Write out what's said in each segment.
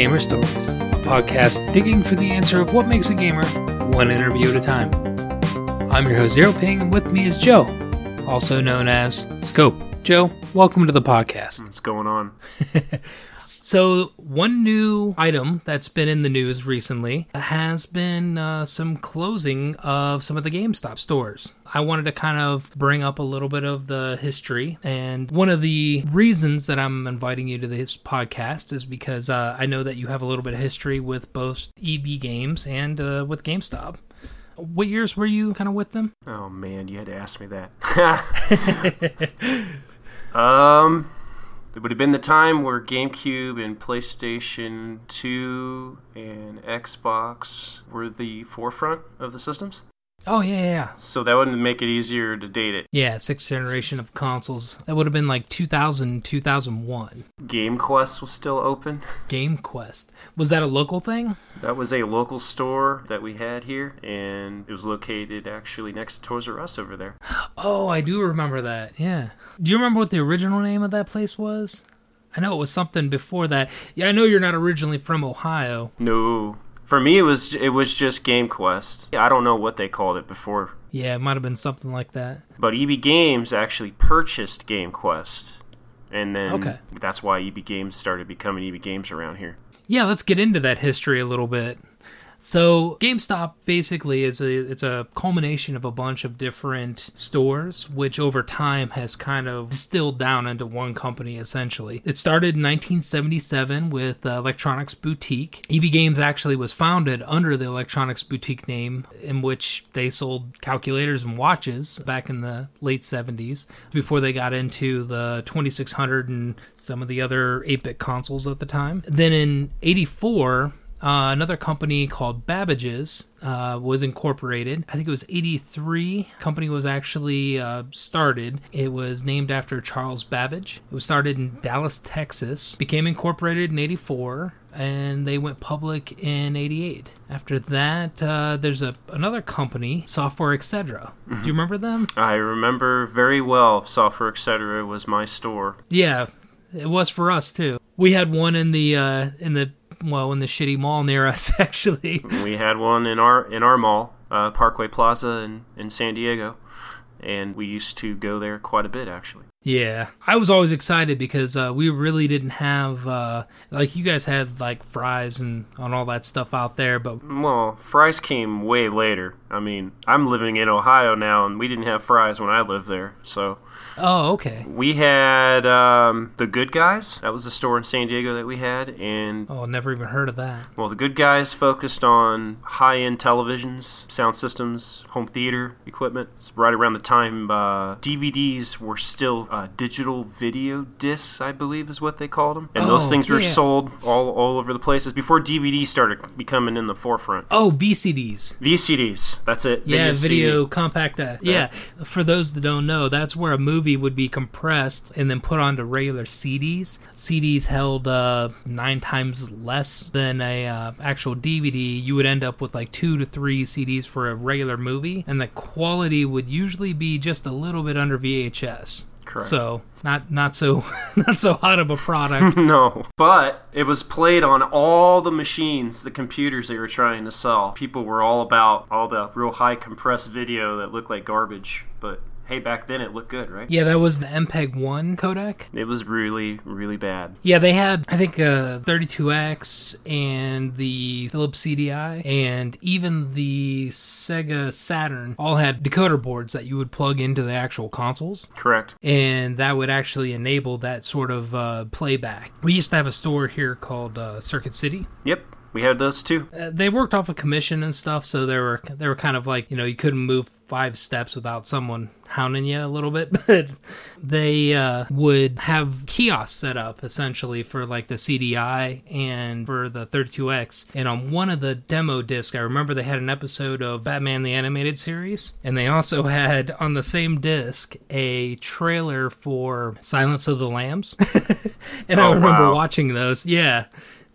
Gamer Stories, a podcast digging for the answer of what makes a gamer, one interview at a time. I'm your host, Zero Ping, and with me is Joe, also known as Scope. Joe, welcome to the podcast. What's going on? So, one new item that's been in the news recently has been uh, some closing of some of the GameStop stores. I wanted to kind of bring up a little bit of the history. And one of the reasons that I'm inviting you to this podcast is because uh, I know that you have a little bit of history with both EB Games and uh, with GameStop. What years were you kind of with them? Oh man, you had to ask me that. um, it would have been the time where GameCube and PlayStation 2 and Xbox were the forefront of the systems. Oh yeah, yeah, yeah. So that wouldn't make it easier to date it. Yeah, sixth generation of consoles. That would have been like 2000, 2001. Game Quest was still open. Game Quest. Was that a local thing? That was a local store that we had here, and it was located actually next to Toys R Us over there. Oh, I do remember that. Yeah. Do you remember what the original name of that place was? I know it was something before that. Yeah, I know you're not originally from Ohio. No, for me, it was it was just Game Quest. I don't know what they called it before. Yeah, it might have been something like that. But EB Games actually purchased Game Quest, and then Okay. that's why EB Games started becoming EB Games around here. Yeah, let's get into that history a little bit. So, GameStop basically is a it's a culmination of a bunch of different stores, which over time has kind of distilled down into one company essentially. It started in 1977 with uh, Electronics Boutique. EB Games actually was founded under the Electronics Boutique name, in which they sold calculators and watches back in the late 70s before they got into the 2600 and some of the other 8-bit consoles at the time. Then in 84 uh, another company called Babbage's uh, was incorporated. I think it was 83. Company was actually uh, started. It was named after Charles Babbage. It was started in Dallas, Texas. Became incorporated in 84 and they went public in 88 after that uh, there's a another company software etc do you remember them I remember very well. Software Etc. was my store. yeah it was for us too we had one in the uh, in the well in the shitty mall near us actually We had one in our in our mall, uh, Parkway Plaza in in San Diego, and we used to go there quite a bit actually. Yeah, I was always excited because uh, we really didn't have uh, like you guys had like Fry's and on all that stuff out there, but Well, Fry's came way later. I mean, I'm living in Ohio now, and we didn't have Fry's when I lived there. So oh okay, we had um, the Good Guys. That was a store in San Diego that we had, and oh never even heard of that. well, the Good Guys focused on high-end televisions, sound systems, home theater equipment. It's right around the time uh, DVDs were still uh, digital video discs, I believe is what they called them, and Oh, those things were yeah. sold all all over the places before DVD started becoming in the forefront. Oh VCDs. VCDs. That's it. Yeah, video CD. compact. Uh, yeah, for those that don't know, that's where a movie would be compressed and then put onto regular CDs. CDs held uh, nine times less than a uh, actual DVD. You would end up with like two to three CDs for a regular movie, and the quality would usually be just a little bit under VHS. Correct. So not not so not so hot of a product. No, but it was played on all the machines, the computers they were trying to sell. People were all about all the real high compressed video that looked like garbage. But hey, back then it looked good, right? yeah, that was the MPEG one codec. It was really, really bad. Yeah, they had I think uh, 32X and the Philips CDI and even the Sega Saturn all had decoder boards that you would plug into the actual consoles, Correct. and that would actually enable that sort of uh, playback. We used to have a store here called uh, Circuit City. Yep, we had those too. Uh, they worked off a commission and stuff, so they were they were kind of like you know you couldn't move five steps without someone hounding you a little bit, but they uh, would have kiosks set up essentially for like the CDI and for the 32X. And on one of the demo discs, I remember they had an episode of Batman the Animated Series, and they also had on the same disc a trailer for Silence of the Lambs. and I Oh, remember wow. watching those. Yeah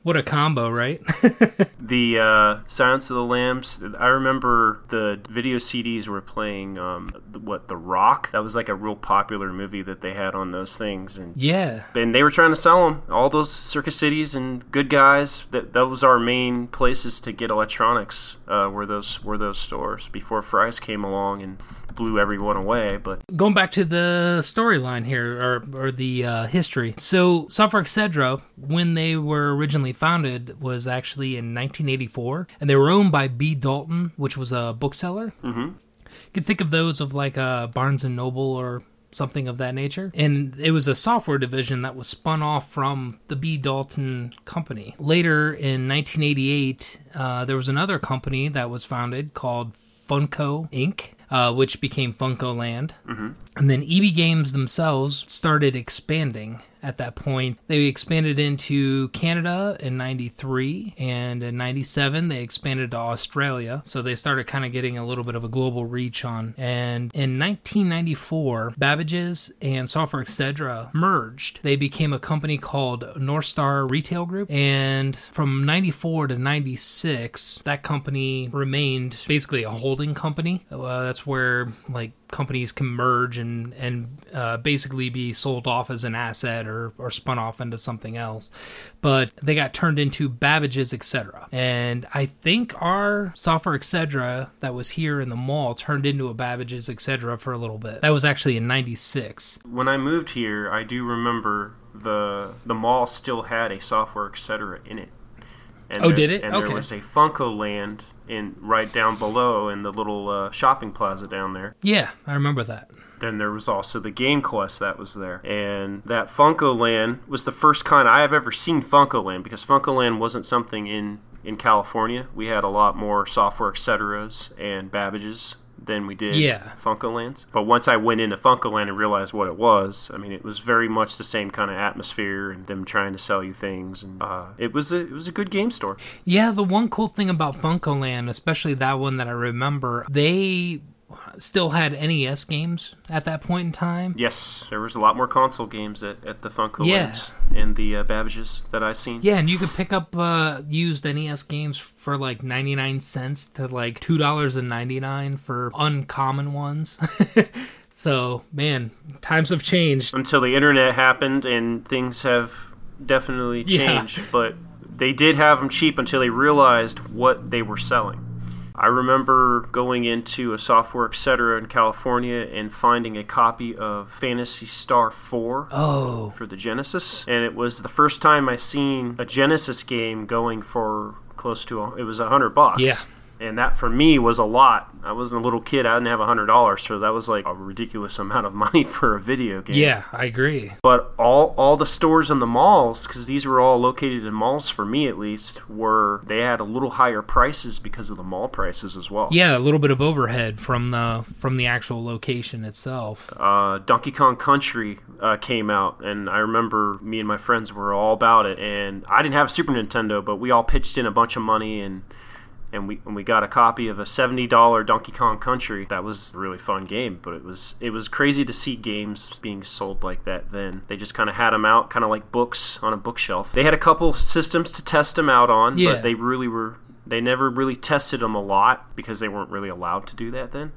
What a combo, right? the uh, Silence of the Lambs. I remember the video CDs were playing um, what The Rock. That was like a real popular movie that they had on those things, and yeah, and they were trying to sell them. All those Circuit Cities and good guys. That that was our main places to get electronics. Uh, were those were those stores before Fry's came along and blew everyone away. But going back to the storyline here, or or the uh, history. So Software Etc. when they were originally founded, was actually in 1984, and they were owned by B. Dalton, which was a bookseller. Mm-hmm. You can think of those of like a Barnes and Noble or something of that nature. And it was a software division that was spun off from the B. Dalton company. Later in 1988, uh, there was another company that was founded called Funco Inc uh, which became Funco Land. Mm-hmm. And then EB Games themselves started expanding at that point. They expanded into Canada in 93 and in 97 they expanded to Australia. So they started kind of getting a little bit of a global reach on. And in 1994, Babbage's and Software Etc. merged. They became a company called North Star Retail Group. And from 94 to 96, that company remained basically a holding company. Uh, that's where like companies can merge and and uh, basically be sold off as an asset or or spun off into something else. But they got turned into Babbage's, etc. And I think our software, etc. that was here in the mall turned into a Babbage's, etc. for a little bit. That was actually in '96. When I moved here, I do remember the the mall still had a software, etc. in it. And oh, there, did it? And okay. there was a Funco Land in right down below in the little uh, shopping plaza down there. Yeah, I remember that. Then there was also the Game Quest that was there, and that Funco Land was the first kind I have ever seen Funco Land because Funco Land wasn't something in in California. We had a lot more software, etceteras, and Babbages than we did yeah. Funcolands. But once I went into Funcoland and realized what it was, I mean, it was very much the same kind of atmosphere and them trying to sell you things, and uh, it was a it was a good game store. Yeah, the one cool thing about Funcoland, especially that one that I remember, they still had NES games at that point in time. Yes, there was a lot more console games at, at the Funco yeah. and the uh, Babbages that I seen. Yeah, and you could pick up uh, used NES games for like 99 cents to like $2.99 for uncommon ones. so, man, times have changed. Until the internet happened and things have definitely changed, yeah. but they did have them cheap until they realized what they were selling. I remember going into a software etc. in California and finding a copy of Phantasy Star 4 oh. for the Genesis. And it was the first time I seen a Genesis game going for close to a, it was a hundred bucks. Yeah and that for me was a lot. I wasn't a little kid; I didn't have a hundred dollars, so that was like a ridiculous amount of money for a video game. Yeah, I agree. But all all the stores in the malls, because these were all located in malls for me at least, were they had a little higher prices because of the mall prices as well. Yeah, a little bit of overhead from the from the actual location itself. Uh, Donkey Kong Country uh, came out, and I remember me and my friends were all about it. And I didn't have a Super Nintendo, but we all pitched in a bunch of money and and we and we got a copy of a seventy dollar Donkey Kong Country. That was a really fun game, but it was it was crazy to see games being sold like that. Then they just kind of had them out, kind of like books on a bookshelf. They had a couple systems to test them out on, yeah. but they really were they never really tested them a lot because they weren't really allowed to do that then.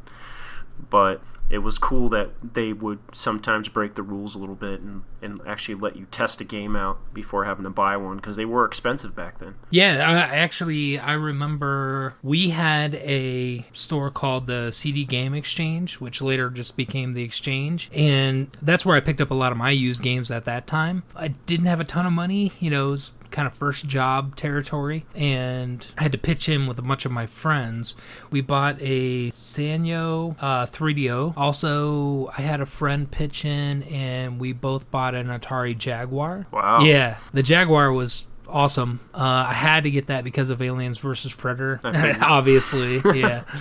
But it was cool that they would sometimes break the rules a little bit and, and actually let you test a game out before having to buy one because they were expensive back then. Yeah, I, actually, I remember we had a store called the CD Game Exchange, which later just became the Exchange, and that's where I picked up a lot of my used games at that time. I didn't have a ton of money, you know, it was kind of first job territory and I had to pitch in with a bunch of my friends. We bought a Sanyo uh, 3DO. Also, I had a friend pitch in and we both bought an Atari Jaguar. Wow. Yeah, the Jaguar was awesome. Uh, I had to get that because of Aliens versus Predator, obviously. Yeah.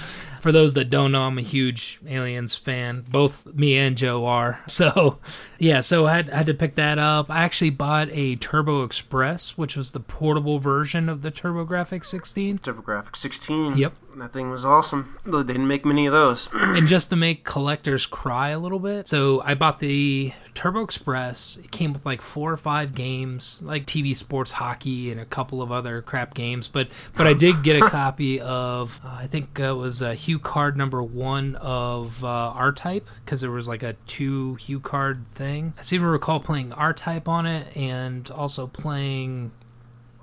For those that don't know, I'm a huge Aliens fan. Both me and Joe are. So, yeah, so I had, I had to pick that up. I actually bought a Turbo Express, which was the portable version of the TurboGrafx 16. TurboGrafx 16. Yep. That thing was awesome. They didn't make many of those. and just to make collectors cry a little bit, so I bought the Turbo Express. It came with like four or five games, like TV sports hockey and a couple of other crap games. But but I did get a copy of uh, I think it was a uh, HuCard number one of uh, R Type because there was like a two HuCard thing. I seem to recall playing R Type on it and also playing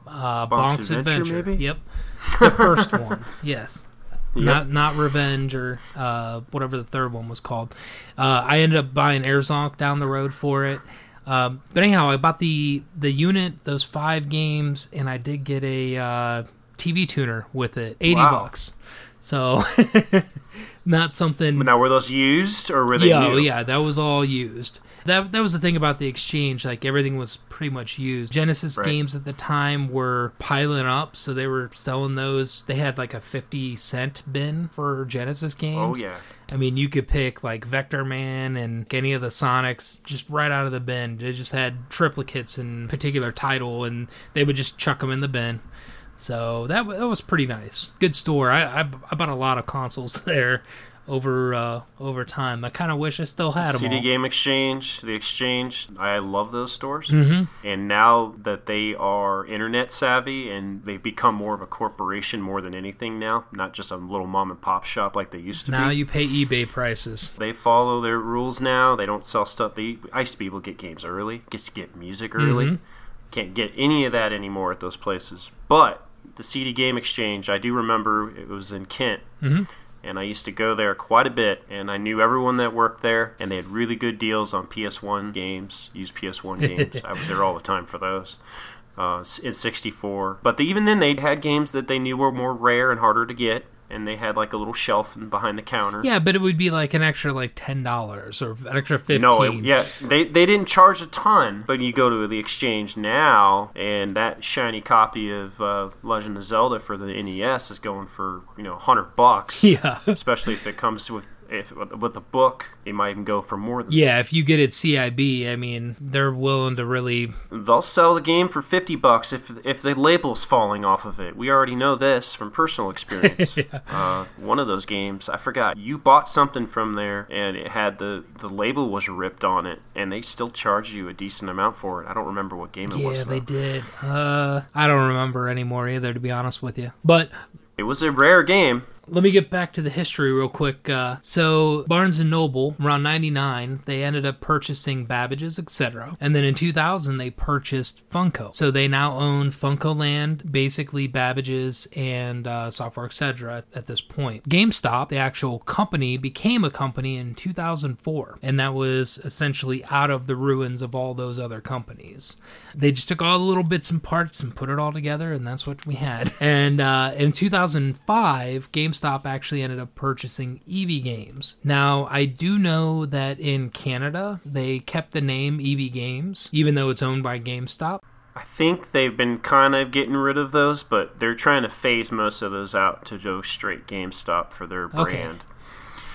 uh, Bonk's Bonk's Adventure, Adventure. Yep, the first one. Yes. Yep. Not not Revenge or uh, whatever the third one was called. Uh, I ended up buying Airzonk down the road for it. Um, but anyhow, I bought the the unit, those five games, and I did get a uh, TV tuner with it, eighty Wow. bucks. So not something. Now, were those used or were they Yeah, new? oh, yeah, that was all used. That that was the thing about the exchange. Like everything was pretty much used. Genesis Right. games at the time were piling up, so they were selling those. They had like a fifty cent bin for Genesis oh, games. Oh yeah. I mean, you could pick like Vector Man and any of the Sonics just right out of the bin. They just had triplicates in particular title, and they would just chuck them in the bin. So that wa- that was pretty nice. Good store. I I, I bought a lot of consoles there over uh, over time. I kind of wish I still had them. CD all. Game Exchange, the Exchange. I love those stores. Mhm. And now that they are internet savvy and they've become more of a corporation more than anything now, not just a little mom and pop shop like they used to Now be. Now you pay eBay prices. They follow their rules now. They don't sell stuff. They I used to be able to get games early, get to get music early. Mhm. Can't get any of that anymore at those places. But the CD Game Exchange, I do remember it was in Kent. Mhm. And I used to go there quite a bit, and I knew everyone that worked there, and they had really good deals on PS1 games, used PS1 games. I was there all the time for those. Uh, in 64. But they, even then, they had games that they knew were more rare and harder to get, and they had like a little shelf behind the counter. Yeah, but it would be like an extra like ten dollars or an extra fifteen. No, it, yeah, they they didn't charge a ton, but you go to the exchange now, and that shiny copy of uh, Legend of Zelda for the NES is going for you know hundred bucks. Yeah. especially if it comes with if with a book, it might even go for more than. Yeah, if you get it CIB, I mean, they're willing to really They'll sell the game for fifty bucks if if the label's falling off of it. We already know this from personal experience. uh, one of those games, I forgot. You bought something from there, and it had the the label was ripped on it, and they still charged you a decent amount for it. I don't remember what game it Yeah, was. Yeah, they did. Uh, I don't remember anymore either, to be honest with you. But It was a rare game. Let me get back to the history real quick. Uh, so Barnes and Noble, around '99, they ended up purchasing Babbage's, etc. And then in 2000, they purchased Funco. So they now own Funco Land, basically Babbage's and uh, Software, etc. At, at this point, GameStop, the actual company, became a company in 2004, and that was essentially out of the ruins of all those other companies. They just took all the little bits and parts and put it all together, and that's what we had. And uh, in 2005, GameStop actually ended up purchasing EB Games. Now, I do know that in Canada, they kept the name EB Games, even though it's owned by GameStop. I think they've been kind of getting rid of those, but they're trying to phase most of those out to go straight GameStop for their Okay.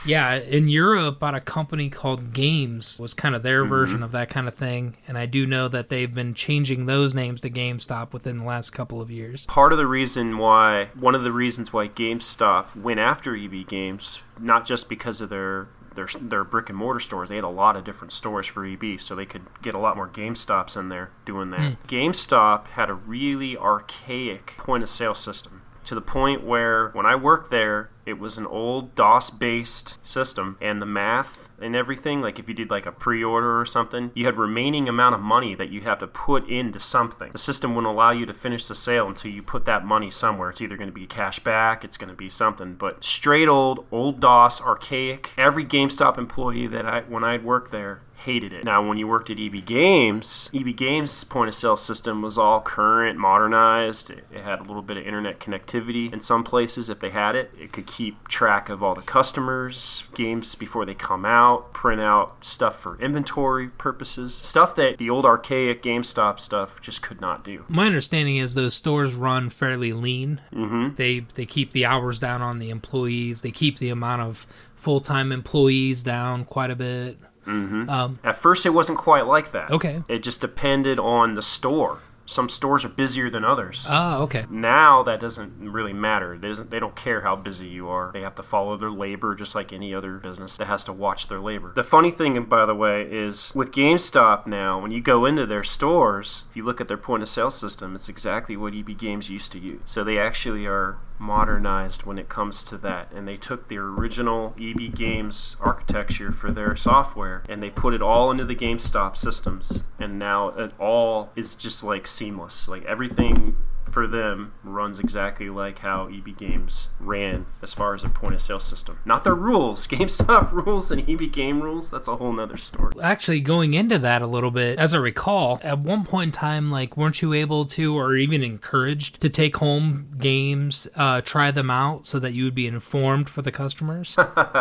Yeah, in Europe, about a company called Games was kind of their mm-hmm. version of that kind of thing, and I do know that they've been changing those names to GameStop within the last couple of years. part of the reason why one of the reasons why GameStop went after EB Games, not just because of their their their brick and mortar stores, they had a lot of different stores for EB, so they could get a lot more GameStops in there doing that. Hmm. GameStop had a really archaic point of sale system to the point where when I worked there, it was an old DOS based system, and the math and everything, like if you did like a pre order or something, you had remaining amount of money that you have to put into something. The system wouldn't allow you to finish the sale until you put that money somewhere. It's either going to be cash back, it's going to be something, but straight old, old DOS, archaic. Every GameStop employee that I, when I'd worked there, hated it. Now, when you worked at EB Games, EB Games' point of sale system was all current, modernized. It, it had a little bit of internet connectivity in some places if they had it. It could keep track of all the customers, games before they come out, print out stuff for inventory purposes, stuff that the old archaic GameStop stuff just could not do. My understanding is those stores run fairly lean. hmm They they keep the hours down on the employees. They keep the amount of full time employees down quite a bit. Hmm Um, At first, it wasn't quite like that. okay. It just depended on the store. some stores are busier than others. Oh, okay. Now that doesn't really matter. They doesn't they don't care how busy you are. They have to follow their labor just like any other business that has to watch their labor. The funny thing by the way is with GameStop now, when you go into their stores, if you look at their point of sale system, it's exactly what EB Games used to use. So they actually are modernized when it comes to that. And they took the original EB Games architecture for their software and they put it all into the GameStop systems. And now it all is just like seamless. Like everything for them runs exactly like how EB Games ran as far as a point of sale system. Not their rules. GameStop rules and EB Game rules, that's a whole nother story. Actually, going into that a little bit, as I recall, at one point in time, like, weren't you able to, or even encouraged to take home games, uh, try them out so that you would be informed for the customers?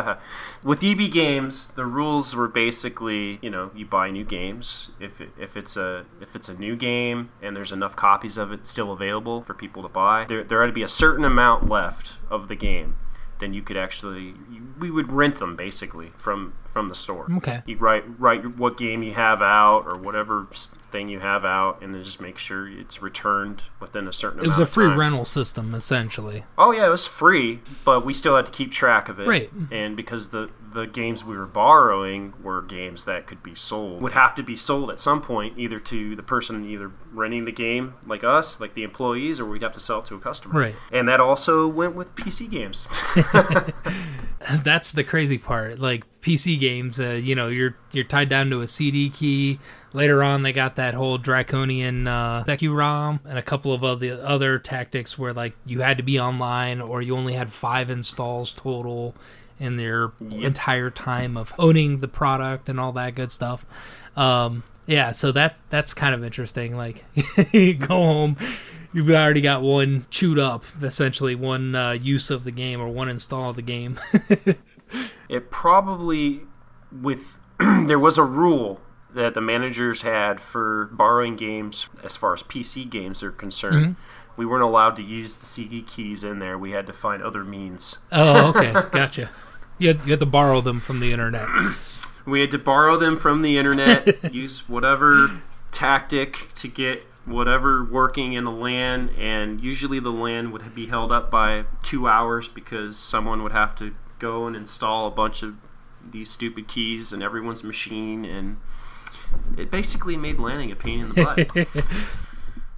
With EB Games, the rules were basically, you know, you buy new games. If it, if it's a if it's a new game and there's enough copies of it still available for people to buy, there there ought to be a certain amount left of the game. Then you could actually we would rent them basically from from the store. Okay. You write write what game you have out or whatever thing you have out, and then just make sure it's returned within a certain. It was a free time. rental system, essentially. Oh yeah, it was free, but we still had to keep track of it. Right. And because the the games we were borrowing were games that could be sold, would have to be sold at some point, either to the person either renting the game, like us, like the employees, or we'd have to sell it to a customer. Right. And that also went with PC games. That's the crazy part. Like PC games, uh, you know, you're you're tied down to a CD key. Later on, they got that whole draconian uh, SecuROM and a couple of other other tactics where like you had to be online or you only had five installs total in their entire time of owning the product and all that good stuff. Um, yeah, so that that's kind of interesting. Like, go home, you've already got one chewed up, essentially one uh, use of the game or one install of the game. it probably with there was a rule that the managers had for borrowing games as far as PC games are concerned. Mm-hmm. We weren't allowed to use the CD keys in there. We had to find other means. oh, okay, gotcha. You had, you had to borrow them from the internet. We had to borrow them from the internet, use whatever tactic to get whatever working in the LAN, and usually the LAN would be held up by two hours because someone would have to go and install a bunch of these stupid keys in everyone's machine, and it basically made landing a pain in the butt.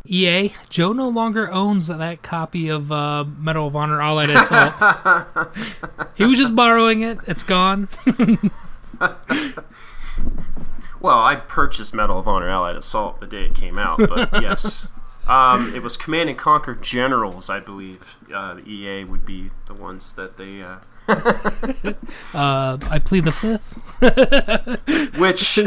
EA, Joe no longer owns that copy of uh, Medal of Honor Allied Assault. he was just borrowing it. It's gone. well, I purchased Medal of Honor Allied Assault the day it came out, but yes. Um, it was Command and Conquer Generals, I believe. Uh, EA would be the ones that they uh, Uh, I plead the fifth. which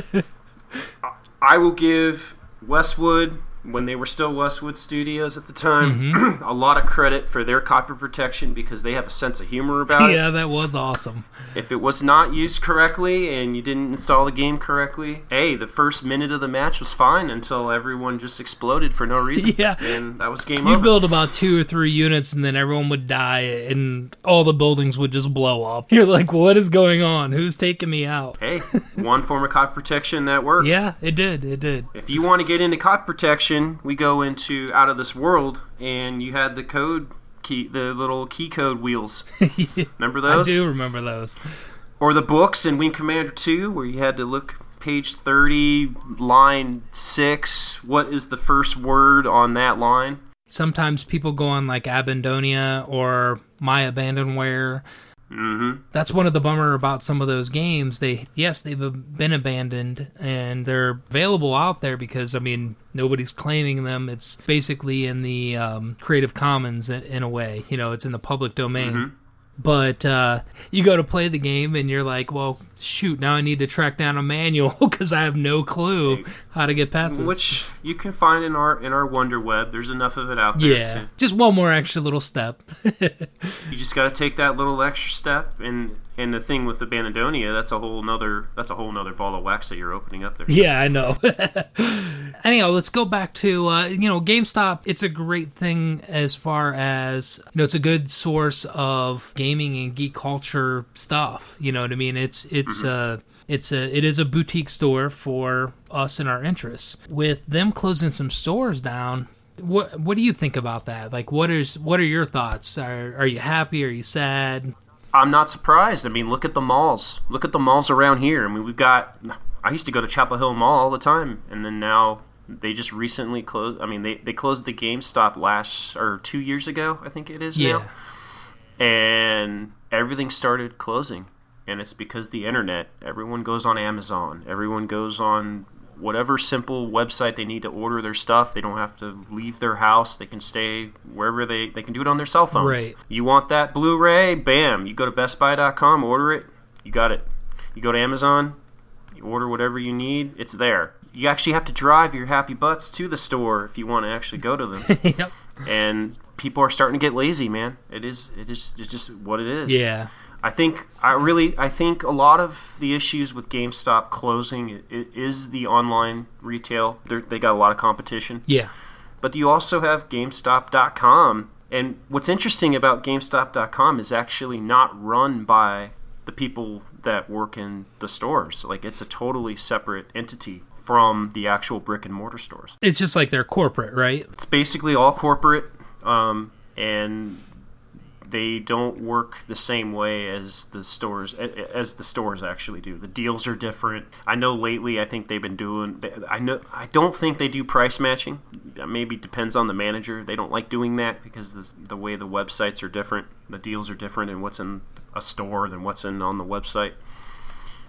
I will give Westwood when they were still Westwood Studios at the time mm-hmm. a lot of credit for their copy protection because they have a sense of humor about it. Yeah, that was awesome. If it was not used correctly and you didn't install the game correctly, hey, the first minute of the match was fine until everyone just exploded for no reason. Yeah. and that was game You over. build about two or three units, and then everyone would die, and all the buildings would just blow up. You're like, what is going on? Who's taking me out? hey, one form of copy protection that worked. Yeah, it did. It did. If you want to get into copy protection, we go into Out of This World, and you had the code key, the little key code wheels. Remember those? I do remember those. Or the books in Wing Commander 2, where you had to look page 30, line 6. What is the first word on that line? Sometimes people go on like Abandonia or My Abandonware. Mm-hmm. That's one of the bummer about some of those games. They yes, they've been abandoned and they're available out there because I mean nobody's claiming them. It's basically in the um, Creative Commons in, in a way. You know, it's in the public domain. But uh, you go to play the game and you're like, well, shoot, now I need to track down a manual because I have no clue how to get past this. Which you can find in our in our Wonder Web. There's enough of it out there. yeah, to- just one more extra little step. you just got to take that little extra step. And and the thing with the Banadonia, that's a whole nother that's a whole nother ball of wax that you're opening up there. Yeah, I know. Anyhow, let's go back to uh, you know GameStop. It's a great thing as far as you know. It's a good source of gaming and geek culture stuff. You know what I mean? It's it's uh it's a it is a boutique store for us and our interests. With them closing some stores down, what what do you think about that? Like, what is what are your thoughts? Are are you happy? Are you sad? I'm not surprised. I mean, look at the malls. Look at the malls around here. I mean, we've got. I used to go to Chapel Hill Mall all the time, and then now they just recently closed. I mean, they they closed the GameStop last or two years ago. I think it is Yeah. now, and everything started closing, and it's because the internet. Everyone goes on Amazon. Everyone goes on whatever simple website they need to order their stuff. They don't have to leave their house. They can stay wherever they they can do it on their cell phones. Right. You want that Blu-ray? Bam! You go to BestBuy.com, order it. You got it. You go to Amazon, you order whatever you need. It's there. You actually have to drive your happy butts to the store if you want to actually go to them. yep. and people are starting to get lazy, man. It is. It is. It's just what it is. Yeah. I think I really I think a lot of the issues with GameStop closing is the online retail. They're, they got a lot of competition, Yeah. but you also have GameStop.com. And what's interesting about GameStop.com is actually not run by the people that work in the stores. Like it's a totally separate entity from the actual brick and mortar stores It's just like they're corporate, right? it's basically all corporate um, and they don't work the same way as the stores as the stores actually do. The deals are different. I know lately i think they've been doing i know i don't think they do price matching. Maybe depends on the manager. They don't like doing that because the, the way the websites are different the deals are different and what's in a store than what's in on the website.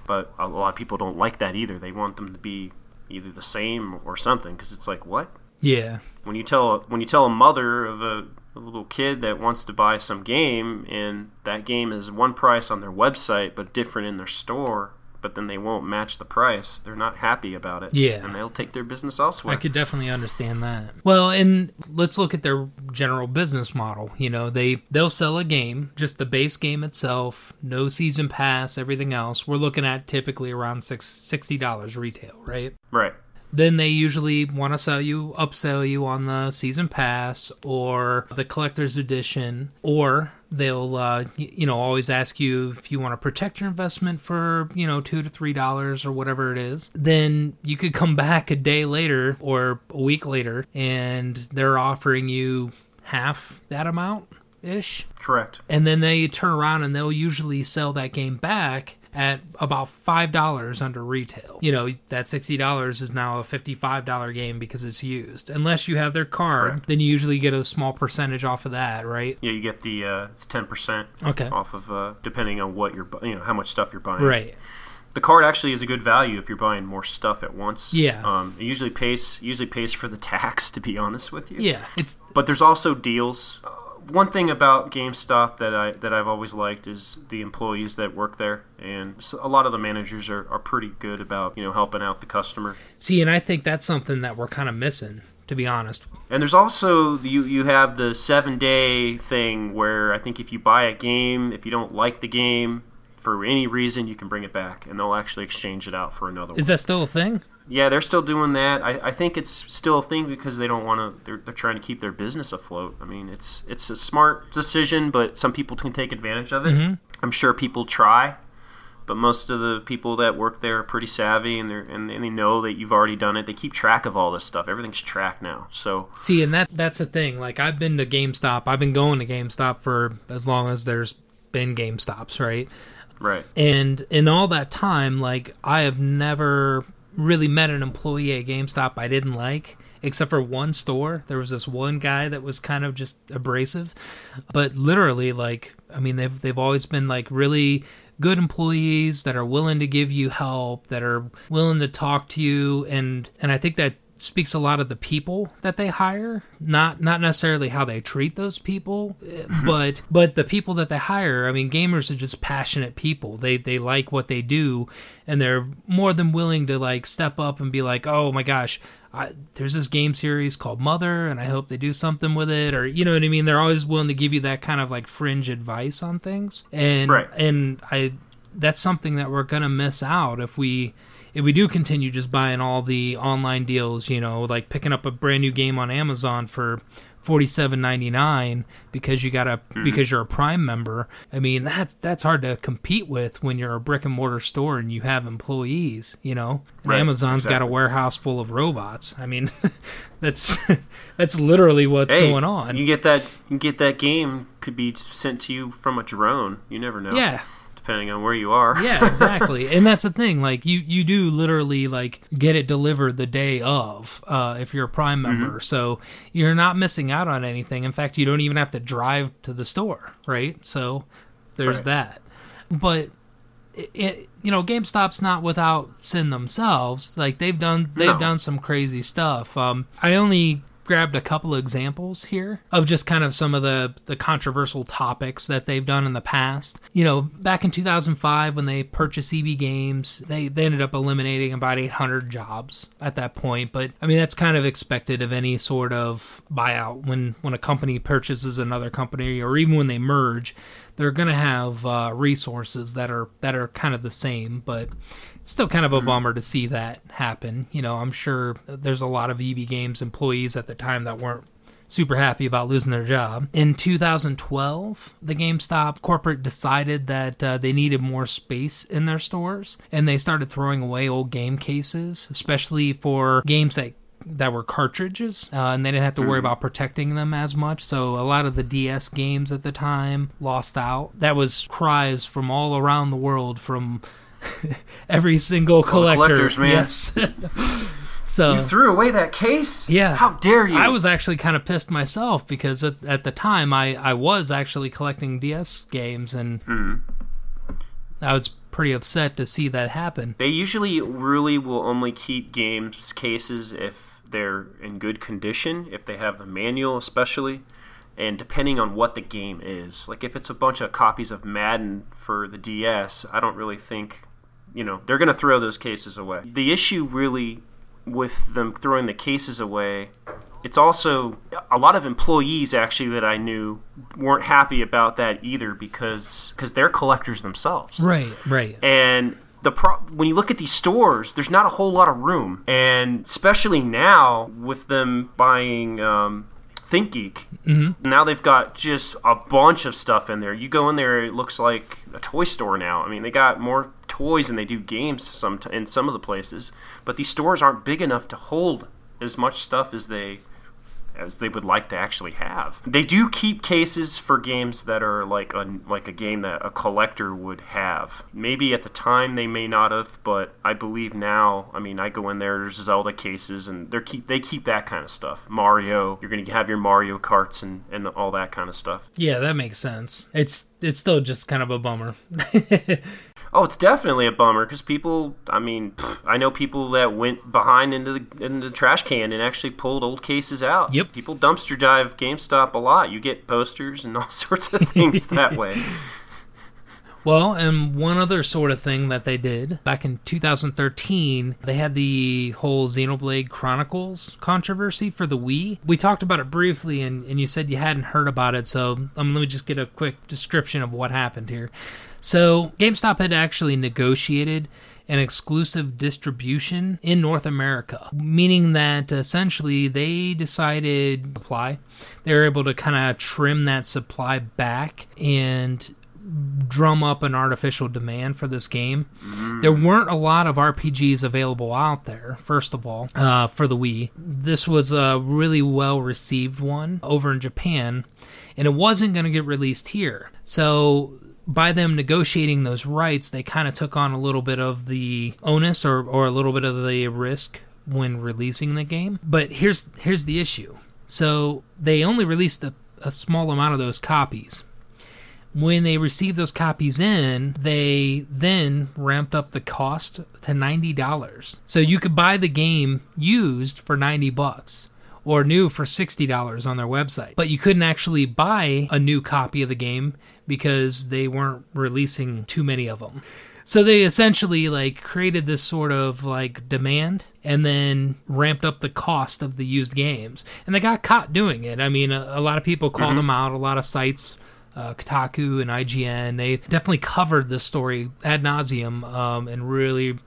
But a lot of people don't like that either. They want them to be either the same or something because it's like what Yeah. when you tell when you tell a mother of a, a little kid that wants to buy some game and that game is one price on their website but different in their store but then they won't match the price they're not happy about it Yeah. and they'll take their business elsewhere I could definitely understand that. Well, and let's look at their general business model. You know, they they'll sell a game, just the base game itself, no season pass, everything else. We're looking at typically around six, $60 retail, right? right Then they usually want to sell you, upsell you on the season pass or the collector's edition, or they'll, uh, you know, always ask you if you want to protect your investment for, you know, two to three dollars or whatever it is. Then you could come back a day later or a week later, and they're offering you half that amount ish correct and then they turn around and they'll usually sell that game back at about five dollars under retail. You know that sixty dollars is now a fifty-five dollar game because it's used. Unless you have their card, Correct. then you usually get a small percentage off of that, right? yeah you get the uh, it's 10% Okay, off of uh, depending on what you're you know how much stuff you're buying right. the card actually is a good value if you're buying more stuff at once Yeah. um, it usually pays usually pays for the tax to be honest with you Yeah, it's but there's also deals. One thing about GameStop that I that I've always liked is the employees that work there, and a lot of the managers are, are pretty good about you know helping out the customer. see, and I think that's something that we're kind of missing, to be honest. And there's also you you have the seven day thing where I think if you buy a game, if you don't like the game for any reason, you can bring it back, and they'll actually exchange it out for another one. Is that still a thing? Yeah, they're still doing that. I, I think it's still a thing because they don't want to. They're, they're trying to keep their business afloat. I mean, it's it's a smart decision, but some people can take advantage of it. Mhm. I'm sure people try, but most of the people that work there are pretty savvy and they're and, and they know that you've already done it. They keep track of all this stuff. Everything's tracked now. So See, and that that's the thing. Like I've been to GameStop. I've been going to GameStop for as long as there's been GameStops, right? right, And in all that time, like I have never really met an employee at GameStop I didn't like, except for one store. There was this one guy that was kind of just abrasive, but literally, like I mean, they've they've always been like really good employees that are willing to give you help, that are willing to talk to you, and and I think that speaks a lot of the people that they hire not not necessarily how they treat those people eh, but but the people that they hire. I mean gamers are just passionate people. They they like what they do and they're more than willing to like step up and be like oh my gosh I, there's this game series called mother and i hope they do something with it or you know what i mean? They're always willing to give you that kind of like fringe advice on things. And Right. and i that's something that we're gonna miss out if we if we do continue just buying all the online deals, you know, like picking up a brand new game on Amazon for forty seven ninety nine because you got a Mm-hmm. because you're a Prime member. I mean that's that's hard to compete with when you're a brick and mortar store and you have employees. You know, And Right, Amazon's got a warehouse full of robots. I mean, that's that's literally what's Hey, going on. You get that. You get that game could be sent to you from a drone. You never know. yeah, Depending on where you are. yeah, exactly. and that's the thing. Like you, you do literally like get it delivered the day of uh, if you're a Prime member. So you're not missing out on anything. In fact, you don't even have to drive to the store, right? So there's Right. that. But it, it, you know, GameStop's not without sin themselves. Like they've done, they've No. done some crazy stuff. Um, I only grabbed a couple of examples here of just kind of some of the the controversial topics that they've done in the past. You know, back in 2005 when they purchased EB Games, they they ended up eliminating about 800 jobs at that point. But I mean, that's kind of expected of any sort of buyout when when a company purchases another company or even when they merge they're going to have uh, resources that are that are kind of the same, but it's still kind of a bummer to see that happen. You know, I'm sure there's a lot of EB Games employees at the time that weren't super happy about losing their job. In 2012, the GameStop corporate decided that uh, they needed more space in their stores, and they started throwing away old game cases, especially for games that that were cartridges, uh, and they didn't have to worry about protecting them as much. So a lot of the DS games at the time lost out. That was cries from all around the world from every single collector. collectors, man. Yes. so You threw away that case? Yeah. How dare you? I was actually kind of pissed myself because at, at the time I, I was actually collecting DS games and Hmm. I was pretty upset to see that happen. They usually really will only keep games cases if they're in good condition, if they have the manual especially, and depending on what the game is. Like if it's a bunch of copies of Madden for the DS, I don't really think, you know, they're going to throw those cases away. The issue really with them throwing the cases away it's also a lot of employees actually that I knew weren't happy about that either because because they're collectors themselves Right, right. and the pro- when you look at these stores, there's not a whole lot of room, and especially now with them buying um, ThinkGeek, mm-hmm. now they've got just a bunch of stuff in there. You go in there, it looks like a toy store now. I mean, they got more toys and they do games some in some of the places, but these stores aren't big enough to hold as much stuff as they as they would like to actually have. They do keep cases for games that are like a like a game that a collector would have. Maybe at the time they may not have, but I believe now. I mean, I go in there. There's Zelda cases, and they keep they keep that kind of stuff. Mario, you're gonna have your Mario carts and and all that kind of stuff. Yeah, that makes sense. It's it's still just kind of a bummer. Oh, it's definitely a bummer because people. I mean, pff, I know people that went behind into the into the trash can and actually pulled old cases out. Yep. People dumpster dive GameStop a lot. You get posters and all sorts of things that way. Well, and one other sort of thing that they did back in 2013, they had the whole Xenoblade Chronicles controversy for the Wii. We talked about it briefly, and, and you said you hadn't heard about it, so um, let me just get a quick description of what happened here. So, GameStop had actually negotiated an exclusive distribution in North America, meaning that essentially they decided supply. They were able to kind of trim that supply back and drum up an artificial demand for this game. There weren't a lot of RPGs available out there, first of all, uh, for the Wii. This was a really well received one over in Japan, and it wasn't going to get released here. So by them negotiating those rights, they kind of took on a little bit of the onus or, or a little bit of the risk when releasing the game. But here's here's the issue. So they only released a, a small amount of those copies. When they received those copies in, they then ramped up the cost to $90. So you could buy the game used for 90 bucks or new for $60 on their website. But you couldn't actually buy a new copy of the game because they weren't releasing too many of them. So they essentially like created this sort of like demand and then ramped up the cost of the used games. And they got caught doing it. I mean, a, a lot of people called them out, a lot of sites uh, Kotaku and IGN. They definitely covered this story ad nauseum um, and really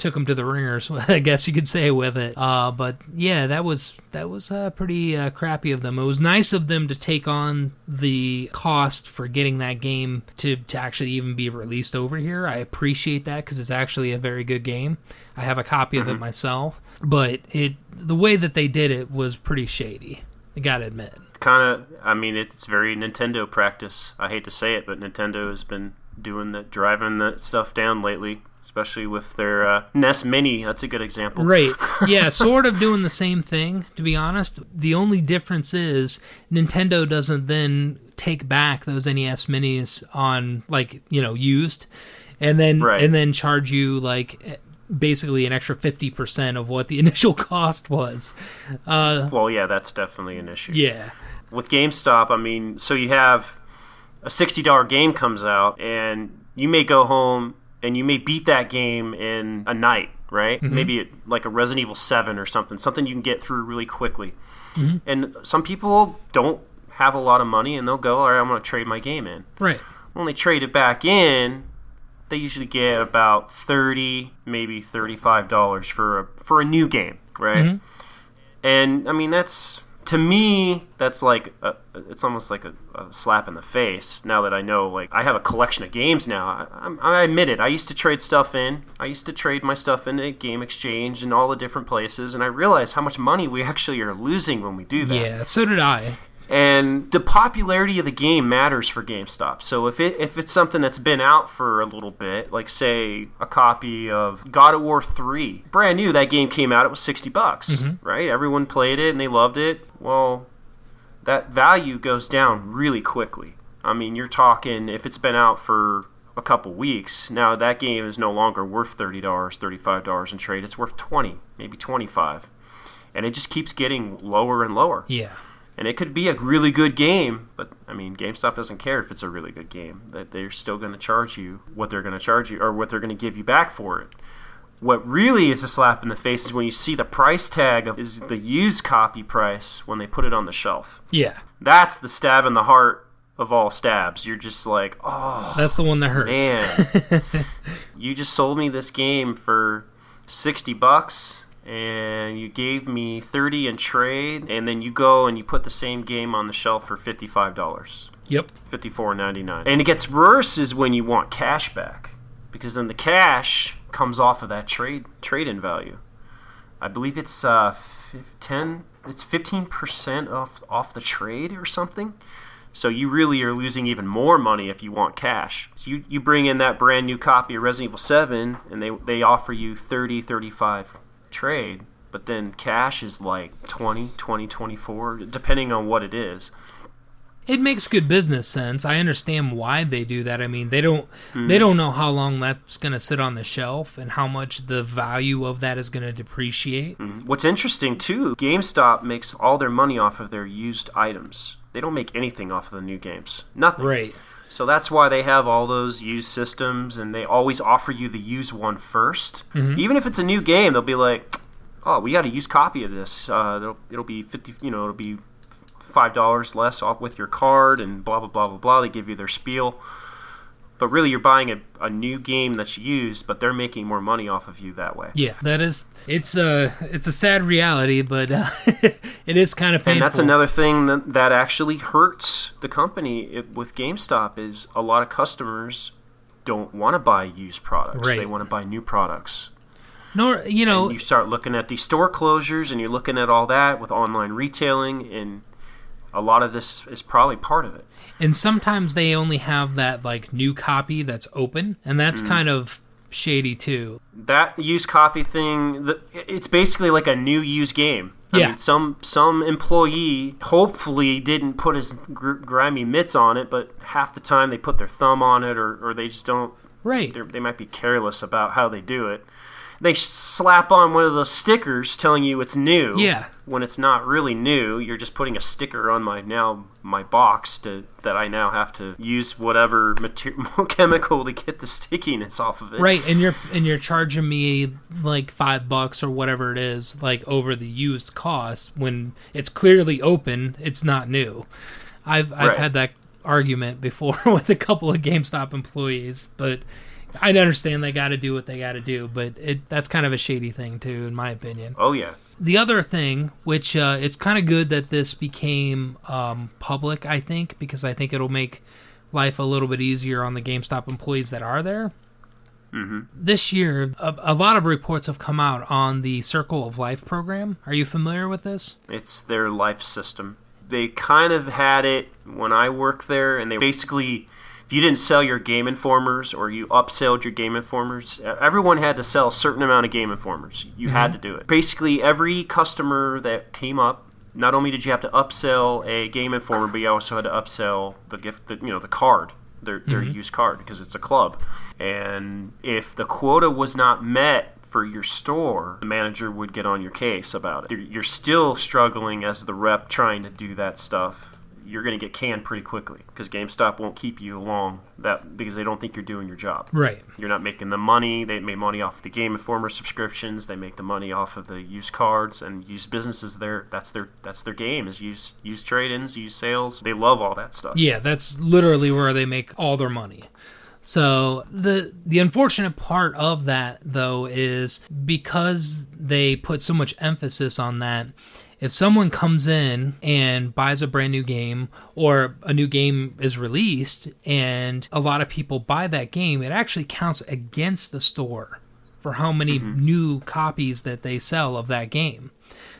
took them to the ringers, I guess you could say with it. Uh, but yeah, that was that was uh, pretty uh, crappy of them. It was nice of them to take on the cost for getting that game to to actually even be released over here. I appreciate that because it's actually a very good game. I have a copy of it myself, but it the way that they did it was pretty shady. I gotta admit. Kind of, I mean, it's very Nintendo practice. I hate to say it, but Nintendo has been doing that, driving that stuff down lately, especially with their uh, NES Mini. That's a good example. Right. Yeah, sort of doing the same thing, to be honest. The only difference is Nintendo doesn't then take back those NES minis on like, you know, used and then Right. and then charge you like basically an extra 50% of what the initial cost was. Uh Well, yeah, that's definitely an issue. yeah. with GameStop, I mean, so you have a sixty dollar game comes out, and you may go home and you may beat that game in a night, right? Mm-hmm. Maybe it, like a Resident Evil Seven or something, something you can get through really quickly. Mm-hmm. And some people don't have a lot of money, and they'll go, "All right, I'm going to trade my game in." Right. When they trade it back in, they usually get about thirty, maybe thirty-five dollars for a for a new game, right? Mm-hmm. And I mean, that's to me, that's like a, it's almost like a, a slap in the face. Now that I know, like I have a collection of games now. I, I'm- admit it. I used to trade stuff in. I used to trade my stuff in at Game Exchange and all the different places, and I realized how much money we actually are losing when we do that. Yeah, so did I. And the popularity of the game matters for GameStop. So if it if it's something that's been out for a little bit, like say a copy of God of War 3, brand new, that game came out, it was 60 bucks, mm-hmm. right? Everyone played it and they loved it. Well, that value goes down really quickly. I mean, you're talking if it's been out for a couple weeks, now that game is no longer worth $30, $35 in trade. It's worth 20, maybe 25. And it just keeps getting lower and lower. Yeah. And it could be a really good game, but I mean, GameStop doesn't care if it's a really good game. That they're still going to charge you what they're going to charge you or what they're going to give you back for it. What really is a slap in the face is when you see the price tag of is the used copy price when they put it on the shelf. Yeah. That's the stab in the heart of all stabs. You're just like, oh That's the one that hurts. man, you just sold me this game for sixty bucks, and you gave me thirty in trade, and then you go and you put the same game on the shelf for fifty five dollars, Yep. fifty four ninety nine. And it gets worse is when you want cash back, because then the cash comes off of that trade trade in value. I believe it's uh, fif- ten. It's fifteen percent off off the trade or something. So you really are losing even more money if you want cash. So you, you bring in that brand new copy of Resident Evil 7 and they, they offer you 30, 35 trade, but then cash is like 20, 20, 24, depending on what it is. it makes good business sense. I understand why they do that. I mean, they don't Hmm. they don't know how long that's going to sit on the shelf and how much the value of that is going to depreciate. What's interesting too, GameStop makes all their money off of their used items. They don't make anything off of the new games. Nothing. Right. So that's why they have all those used systems, and they always offer you the used one 1st Even if it's a new game, they'll be like, "Oh, we got a used copy of this. Uh, it'll, it'll be fifty. You know, it'll be five dollars less off with your card, and blah blah blah blah blah." They give you their spiel, but really, you're buying a, a new game that's used, but they're making more money off of you that way. Yeah, that is it's a it's a sad reality, but uh, it is kind of painful. And that's another thing that, that actually hurts the company it, with GameStop is a lot of customers don't want to buy used products. Right. They want to buy new products. Nor you know, And you start looking at these store closures and you're looking at all that with online retailing and a lot of this is probably part of it. and sometimes they only have that like new copy that's open, and Mm. that's kind of shady too. That used copy thing, it's basically like a new used game. I Yeah. mean, some some employee hopefully didn't put his gr- grimy mitts on it, but half the time they put their thumb on it, or, or they just don't Right. they might be careless about how they do it. They slap on one of those stickers telling you it's new. Yeah. When it's not really new, you're just putting a sticker on my now my box to that I now have to use whatever material chemical to get the stickiness off of it. Right, and you're and you're charging me like five bucks or whatever it is, like over the used cost when it's clearly open. It's not new. I've I've Right. had that argument before with a couple of GameStop employees, but I understand they got to do what they got to do, but it that's kind of a shady thing too, in my opinion. Oh yeah. The other thing, which uh, it's kind of good that this became um, public, I think, because I think it'll make life a little bit easier on the GameStop employees that are there. Mm-hmm. This year, a, a lot of reports have come out on the Circle of Life program. Are you familiar with this? It's their life system. They kind of had it when I worked there, and they basically, if you didn't sell your Game Informers or you upselled your Game Informers, everyone had to sell a certain amount of Game Informers. You had mm-hmm. to do it. Basically, every customer that came up, not only did you have to upsell a Game Informer, but you also had to upsell the gift, the, you know, the card, their their mm-hmm. used card, because it's a club. And if the quota was not met for your store, the manager would get on your case about it. You're still struggling as the rep trying to do that stuff. You're going to get canned pretty quickly because GameStop won't keep you along that because they don't think you're doing your job. Right. You're not making the money. They make money off the Game Informer subscriptions. They make the money off of the used cards and used businesses. There, that's their that's their game is use use trade-ins, use sales. They love all that stuff. Yeah, that's literally where they make all their money. So the the unfortunate part of that though is because they put so much emphasis on that if someone comes in and buys a brand new game or a new game is released and a lot of people buy that game, it actually counts against the store for how many mm-hmm. new copies that they sell of that game.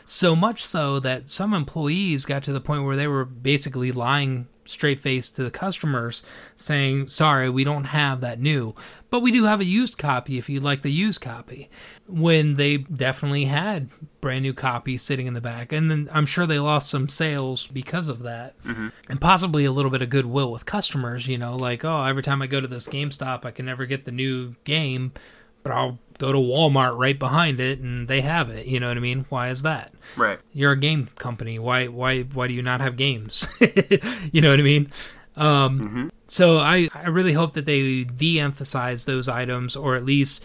So much so that some employees got to the point where they were basically lying straight face to the customers saying, Sorry, we don't have that new, but we do have a used copy if you'd like the used copy. When they definitely had brand new copies sitting in the back. And then I'm sure they lost some sales because of that. Mm-hmm. And possibly a little bit of goodwill with customers, you know, like, Oh, every time I go to this GameStop, I can never get the new game but I'll go to Walmart right behind it and they have it. You know what I mean? Why is that? Right. You're a game company. Why why why do you not have games? you know what I mean? Um, So I I really hope that they de-emphasize those items or at least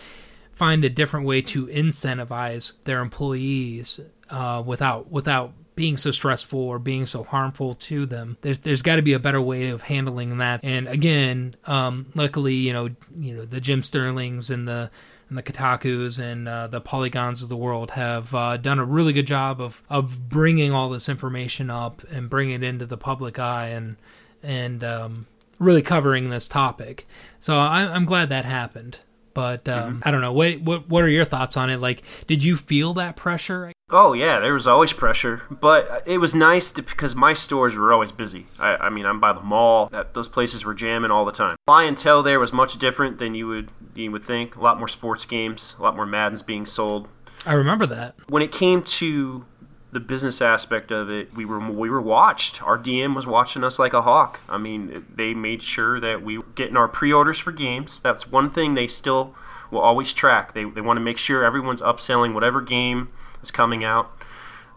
find a different way to incentivize their employees uh, without without being so stressful or being so harmful to them. There's there's got to be a better way of handling that. And again, um, luckily, you know, you know the Jim Sterlings and the and the Kotaku's and uh, the Polygons of the world have uh, done a really good job of of bringing all this information up and bringing it into the public eye and and um, really covering this topic. So I, I'm glad that happened. But um, I don't know. What, what what are your thoughts on it? Like, did you feel that pressure? Oh yeah, there was always pressure, but it was nice to, because my stores were always busy. I, I mean, I'm by the mall; that those places were jamming all the time. Clientele there was much different than you would you would think. A lot more sports games, a lot more Maddens being sold. I remember that. When it came to the business aspect of it, we were we were watched. Our DM was watching us like a hawk. I mean, they made sure that we were getting our pre-orders for games. That's one thing they still will always track. They they want to make sure everyone's upselling whatever game is coming out.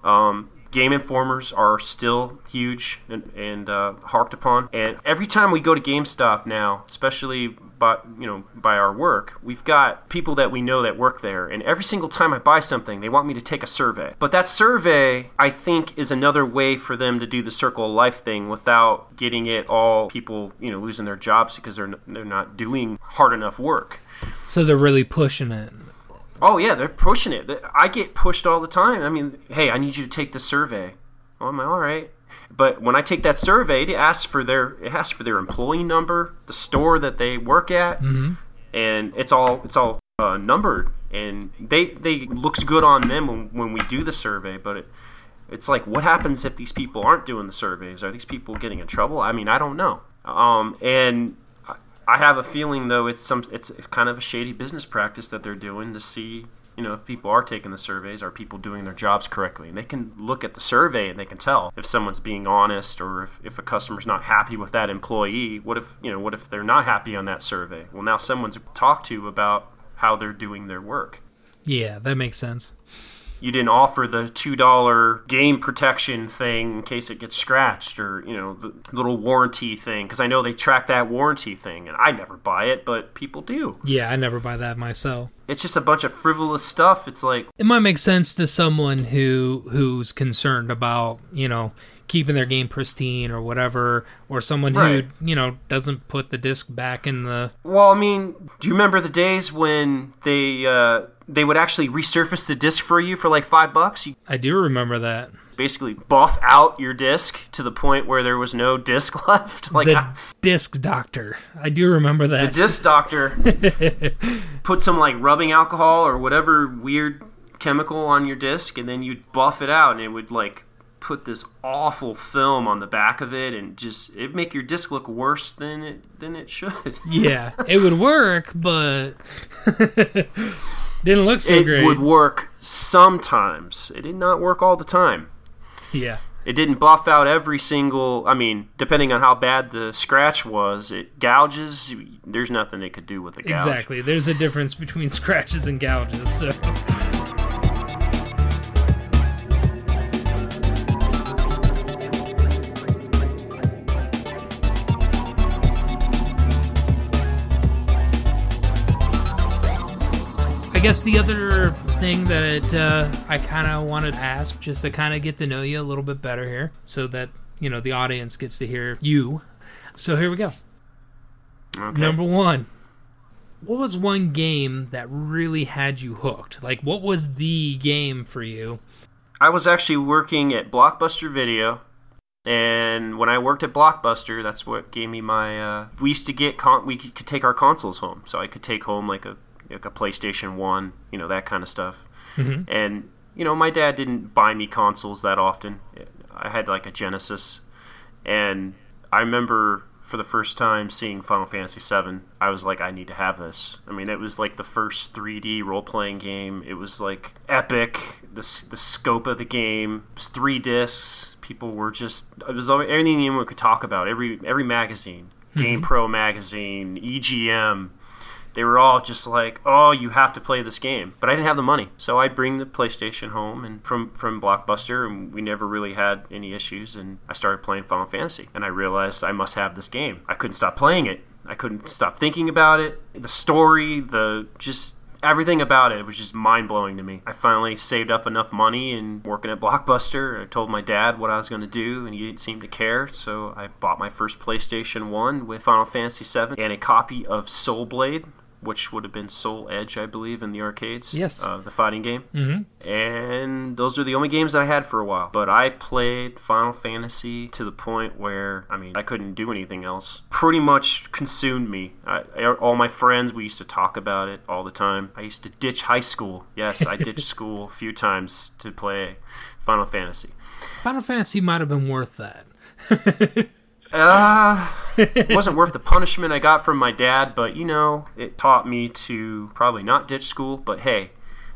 Um, game informers are still huge and, and uh, harked upon. And every time we go to GameStop now, especially by you know by our work, we've got people that we know that work there. And every single time I buy something, they want me to take a survey. But that survey, I think, is another way for them to do the circle of life thing without getting it all people you know losing their jobs because they're they're not doing hard enough work. So they're really pushing it. Oh yeah, they're pushing it. I get pushed all the time. I mean, hey, I need you to take the survey. Oh, I'm like, all right. But when I take that survey, it asks for their it asks for their employee number, the store that they work at, and it's all it's all uh, numbered. And they they looks good on them when, when we do the survey. But it, it's like, what happens if these people aren't doing the surveys? Are these people getting in trouble? I mean, I don't know. Um, and I- have a feeling though it's some it's, it's kind of a shady business practice that they're doing to see you know if people are taking the surveys are people doing their jobs correctly? And they can look at the survey and they can tell if someone's being honest or if, if a customer's not happy with that employee. What if you know what if they're not happy on that survey? Well now someone's talked to about how they're doing their work. Yeah, that makes sense. You didn't offer the two dollar game protection thing in case it gets scratched or you know the little warranty thing because i know they track that warranty thing and i never buy it but people do Yeah, I never buy that myself. it's just a bunch of frivolous stuff it's like It might make sense to someone who who's concerned about, you know, keeping their game pristine or whatever, or someone Right. who you know doesn't put the disc back in the. Well, I mean, do you remember the days when they uh, they would actually resurface the disc for you for like five bucks? You I do remember that. basically buff out your disc to the point where there was no disc left. Like the I- disc doctor. I do remember that. the disc doctor put some like rubbing alcohol or whatever weird chemical on your disc, and then you'd buff it out, and it would like put this awful film on the back of it, and just it'd make your disc look worse than it than it should. yeah, it would work, but didn't look so it great. It would work sometimes. It did not work all the time. yeah, It didn't buff out every single. I mean, depending on how bad the scratch was, it gouges. There's nothing it could do with the gouge. exactly. There's a difference between scratches and gouges. So. I guess the other thing that uh, I kind of wanted to ask, just to kind of get to know you a little bit better here, so that you know the audience gets to hear you. So here we go. Okay. Number one, what was one game that really had you hooked? Like, what was the game for you? I was actually working at Blockbuster Video, and when I worked at Blockbuster, that's what gave me my. Uh, we used to get con- we could take our consoles home, so I could take home like a like a PlayStation One, you know that kind of stuff. Mm-hmm. And you know, my dad didn't buy me consoles that often. I had like a Genesis, and I remember for the first time seeing Final Fantasy VII, I was like, I need to have this. I mean, it was like the first 3D role playing game. It was like epic. The, the scope of the game it was three discs. People were just it was everything anyone could talk about. Every every magazine, mm-hmm. Game Pro magazine, EGM. They were all just like, "Oh, you have to play this game," but I didn't have the money, so I'd bring the PlayStation home and from from Blockbuster, and we never really had any issues. And I started playing Final Fantasy, and I realized I must have this game. I couldn't stop playing it. I couldn't stop thinking about it. The story, the just everything about it was just mind blowing to me. I finally saved up enough money and working at Blockbuster. I told my dad what I was going to do, and he didn't seem to care. So I bought my first PlayStation 1 with Final Fantasy VII and a copy of Soul Blade, which would have been Soul Edge, I believe, in the arcades. Yes. Uh, the fighting game. Mm-hmm. And those are the only games that I had for a while. But I played Final Fantasy to the point where, I mean, I couldn't do anything else. Pretty much consumed me. I, I- all my friends, we used to talk about it all the time. I used to ditch high school. Yes, I ditched school a few times to play Final Fantasy. Final Fantasy might have been worth that. Uh, it wasn't worth the punishment I got from my dad, but you know, it taught me to probably not ditch school. But hey,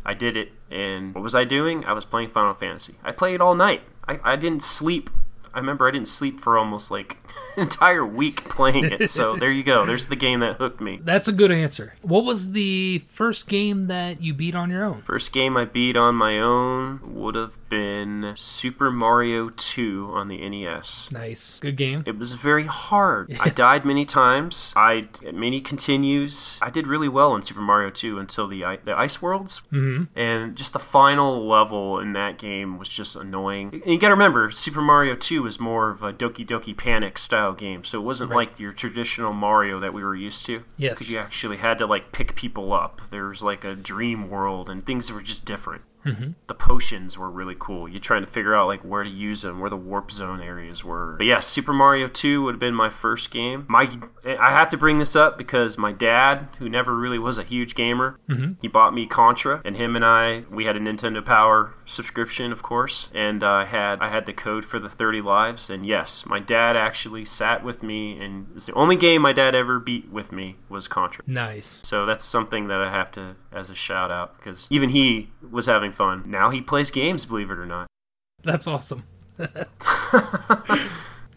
I did it, and what was I doing? I was playing Final Fantasy. I played all night. I, I didn't sleep. I remember I didn't sleep for almost like entire week playing it. So there you go. There's the game that hooked me. That's a good answer. What was the first game that you beat on your own? First game I beat on my own would have been Super Mario 2 on the NES. Nice. Good game. It was very hard. I died many times. I many continues. I did really well in Super Mario 2 until the the ice worlds, Mm-hmm. and just the final level in that game was just annoying. And you got to remember, Super Mario 2 was more of a Doki Doki Panic style game, so it wasn't Right. like your traditional Mario that we were used to. Yes. because you actually had to like pick people up. There was like a dream world, and things were just different. Mm-hmm. The potions were really cool. You're trying to figure out like where to use them, where the warp zone areas were. But yeah, Super Mario 2 would have been my first game. My I have to bring this up because my dad, who never really was a huge gamer, Mhm. he bought me Contra, and him and I we had a Nintendo Power subscription, of course, and I had I had the code for the 30 lives. And yes, my dad actually sat with me, and it's the only game my dad ever beat with me was Contra. Nice. So that's something that I have to as a shout out because even he was having fun. Now he plays games, believe it or not. That's awesome.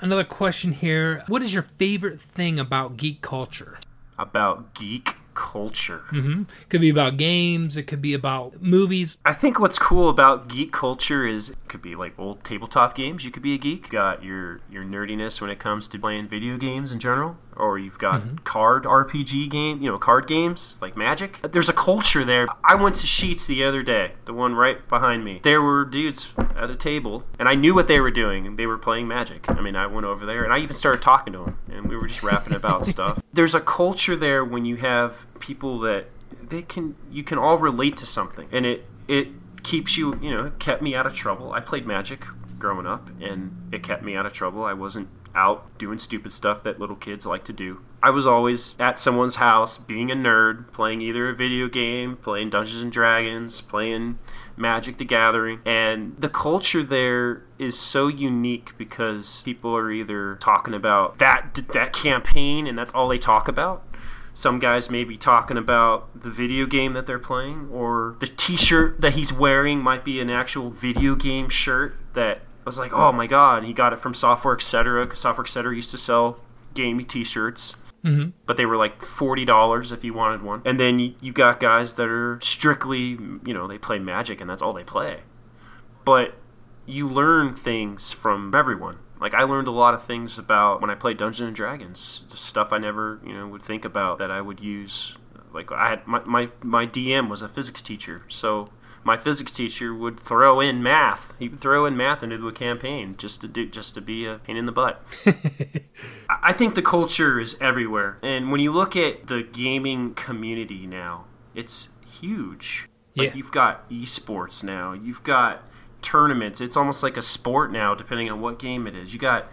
Another question here. What is your favorite thing about geek culture? About geek culture. hmm Could be about games. It could be about movies. I think what's cool about geek culture is it could be like old tabletop games. You could be a geek. You got your your nerdiness when it comes to playing video games in general, or you've got mm-hmm. card RPG game, you know, card games like Magic. There's a culture there. I went to Sheets the other day, the one right behind me. There were dudes at a table, and I knew what they were doing, and they were playing Magic. I mean, I went over there, and I even started talking to them, and we were just rapping about stuff. There's a culture there when you have people that they can you can all relate to something, and it it keeps you you know it kept me out of trouble. I played Magic growing up, and it kept me out of trouble. I wasn't out doing stupid stuff that little kids like to do. I was always at someone's house being a nerd, playing either a video game, playing Dungeons and Dragons, playing Magic the Gathering. And the culture there is so unique because people are either talking about that that campaign and that's all they talk about. Some guys may be talking about the video game that they're playing, or the T-shirt that he's wearing might be an actual video game shirt that was like, oh my god, he got it from Software Etc. Because Software Etc. used to sell gamey T-shirts, hmm but they were like forty dollars if you wanted one. And then you, you got guys that are strictly, you know, they play Magic and that's all they play. But you learn things from everyone. Like I learned a lot of things about when I played Dungeons and Dragons, stuff I never, you know, would think about that I would use. Like I had my my, my DM was a physics teacher, so my physics teacher would throw in math. He would throw in math into a campaign just to do just to be a pain in the butt. I think the culture is everywhere, and when you look at the gaming community now, it's huge. Like Yeah. you've got esports now. You've got tournaments. It's almost like a sport now, depending on what game it is. You got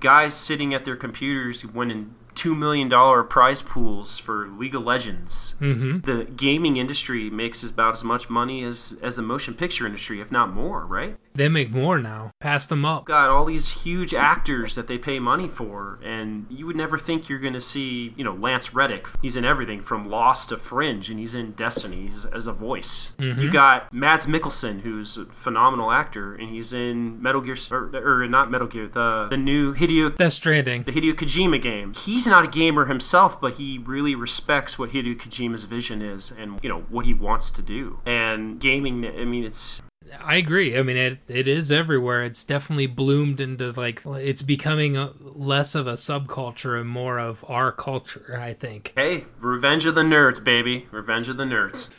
guys sitting at their computers winning two million dollar prize pools for League of Legends. hmm The gaming industry makes about as much money as as the motion picture industry, if not more, right? They make more now. Pass them up. got all these huge actors that they pay money for, and you would never think you're going to see, you know, Lance Reddick. He's in everything from Lost to Fringe, and he's in Destiny he's, as a voice. You got Mads Mikkelsen, who's a phenomenal actor, and he's in Metal Gear, or, or not Metal Gear, the the new Hideo Death Stranding. the Hideo Kojima game. He's not a gamer himself, but he really respects what Hideo Kojima's vision is and you know what he wants to do. And gaming, I mean, it's I agree. I mean, it it is everywhere. It's definitely bloomed into like it's becoming less of a subculture and more of our culture. I think. hey, Revenge of the Nerds, baby, Revenge of the Nerds.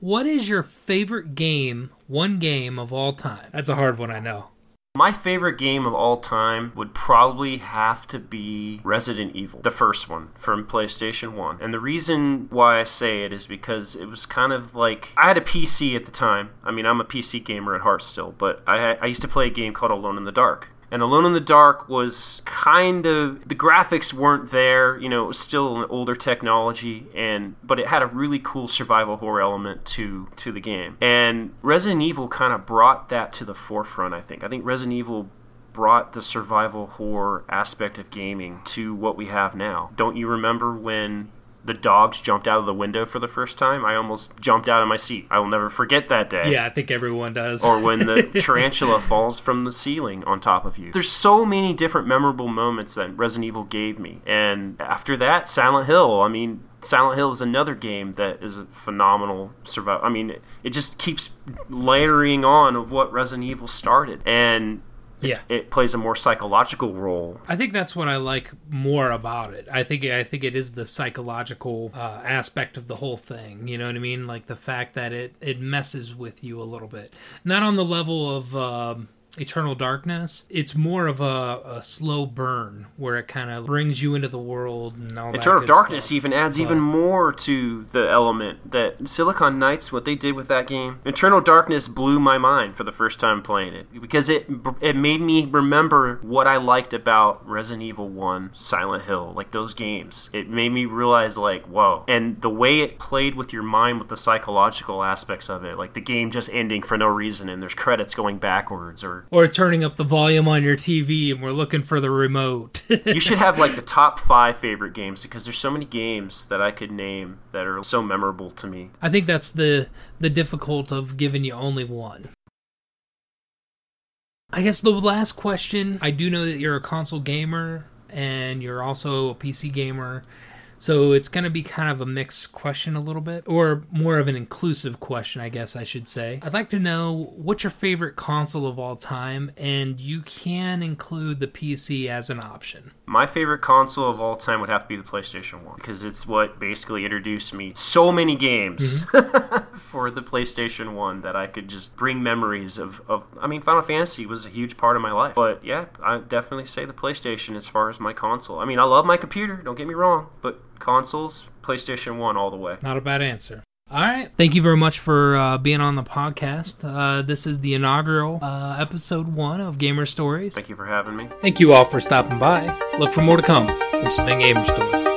what is your favorite game? One game of all time. That's a hard one. I know. My favorite game of all time would probably have to be Resident Evil, the first one from PlayStation 1. And the reason why I say it is because it was kind of like I had a PC at the time. I mean, I'm a PC gamer at heart still, but I, I used to play a game called Alone in the Dark. And Alone in the Dark was kind of the graphics weren't there, you know, it was still an older technology and but it had a really cool survival horror element to to the game. And Resident Evil kind of brought that to the forefront, I think. I think Resident Evil brought the survival horror aspect of gaming to what we have now. Don't you remember when the dogs jumped out of the window for the first time? I almost jumped out of my seat. I will never forget that day Yeah, I think everyone does. or when the tarantula falls from the ceiling on top of you. There's so many different memorable moments that Resident Evil gave me. And after that, Silent Hill. I mean, Silent Hill is another game that is a phenomenal survival. I mean, it, it just keeps layering on of what Resident Evil started. And it's, Yeah. it plays a more psychological role. I think that's what I like more about it. I think I think it is the psychological uh, aspect of the whole thing. You know what I mean? Like the fact that it it messes with you a little bit, not on the level of. Um, Eternal Darkness, it's more of a, a slow burn where it kind of brings you into the world and all that. Eternal Darkness stuff. even adds But- even more to the element that Silicon Knights, what they did with that game. Eternal Darkness blew my mind for the first time playing it because it it made me remember what I liked about Resident Evil 1, Silent Hill, like those games. It made me realize like, whoa. And the way it played with your mind with the psychological aspects of it, like the game just ending for no reason and there's credits going backwards or or turning up the volume on your TV and we're looking for the remote. you should have like the top five favorite games because there's so many games that I could name that are so memorable to me. I think that's the the difficult of giving you only one. I guess the last question, I do know that you're a console gamer and you're also a PC gamer. So it's going to be kind of a mixed question, a little bit, or more of an inclusive question, I guess I should say. I'd like to know what's your favorite console of all time, and you can include the PC as an option. My favorite console of all time would have to be the PlayStation 1 because it's what basically introduced me so many games mm-hmm. for the PlayStation 1 that I could just bring memories of, of. I mean, Final Fantasy was a huge part of my life. But yeah, I definitely say the PlayStation as far as my console. I mean, I love my computer, don't get me wrong, but consoles, PlayStation 1 all the way. Not a bad answer. All right. Thank you very much for uh, being on the podcast. Uh, this is the inaugural uh, episode one of Gamer Stories. Thank you for having me. Thank you all for stopping by. Look for more to come. This has been Gamer Stories.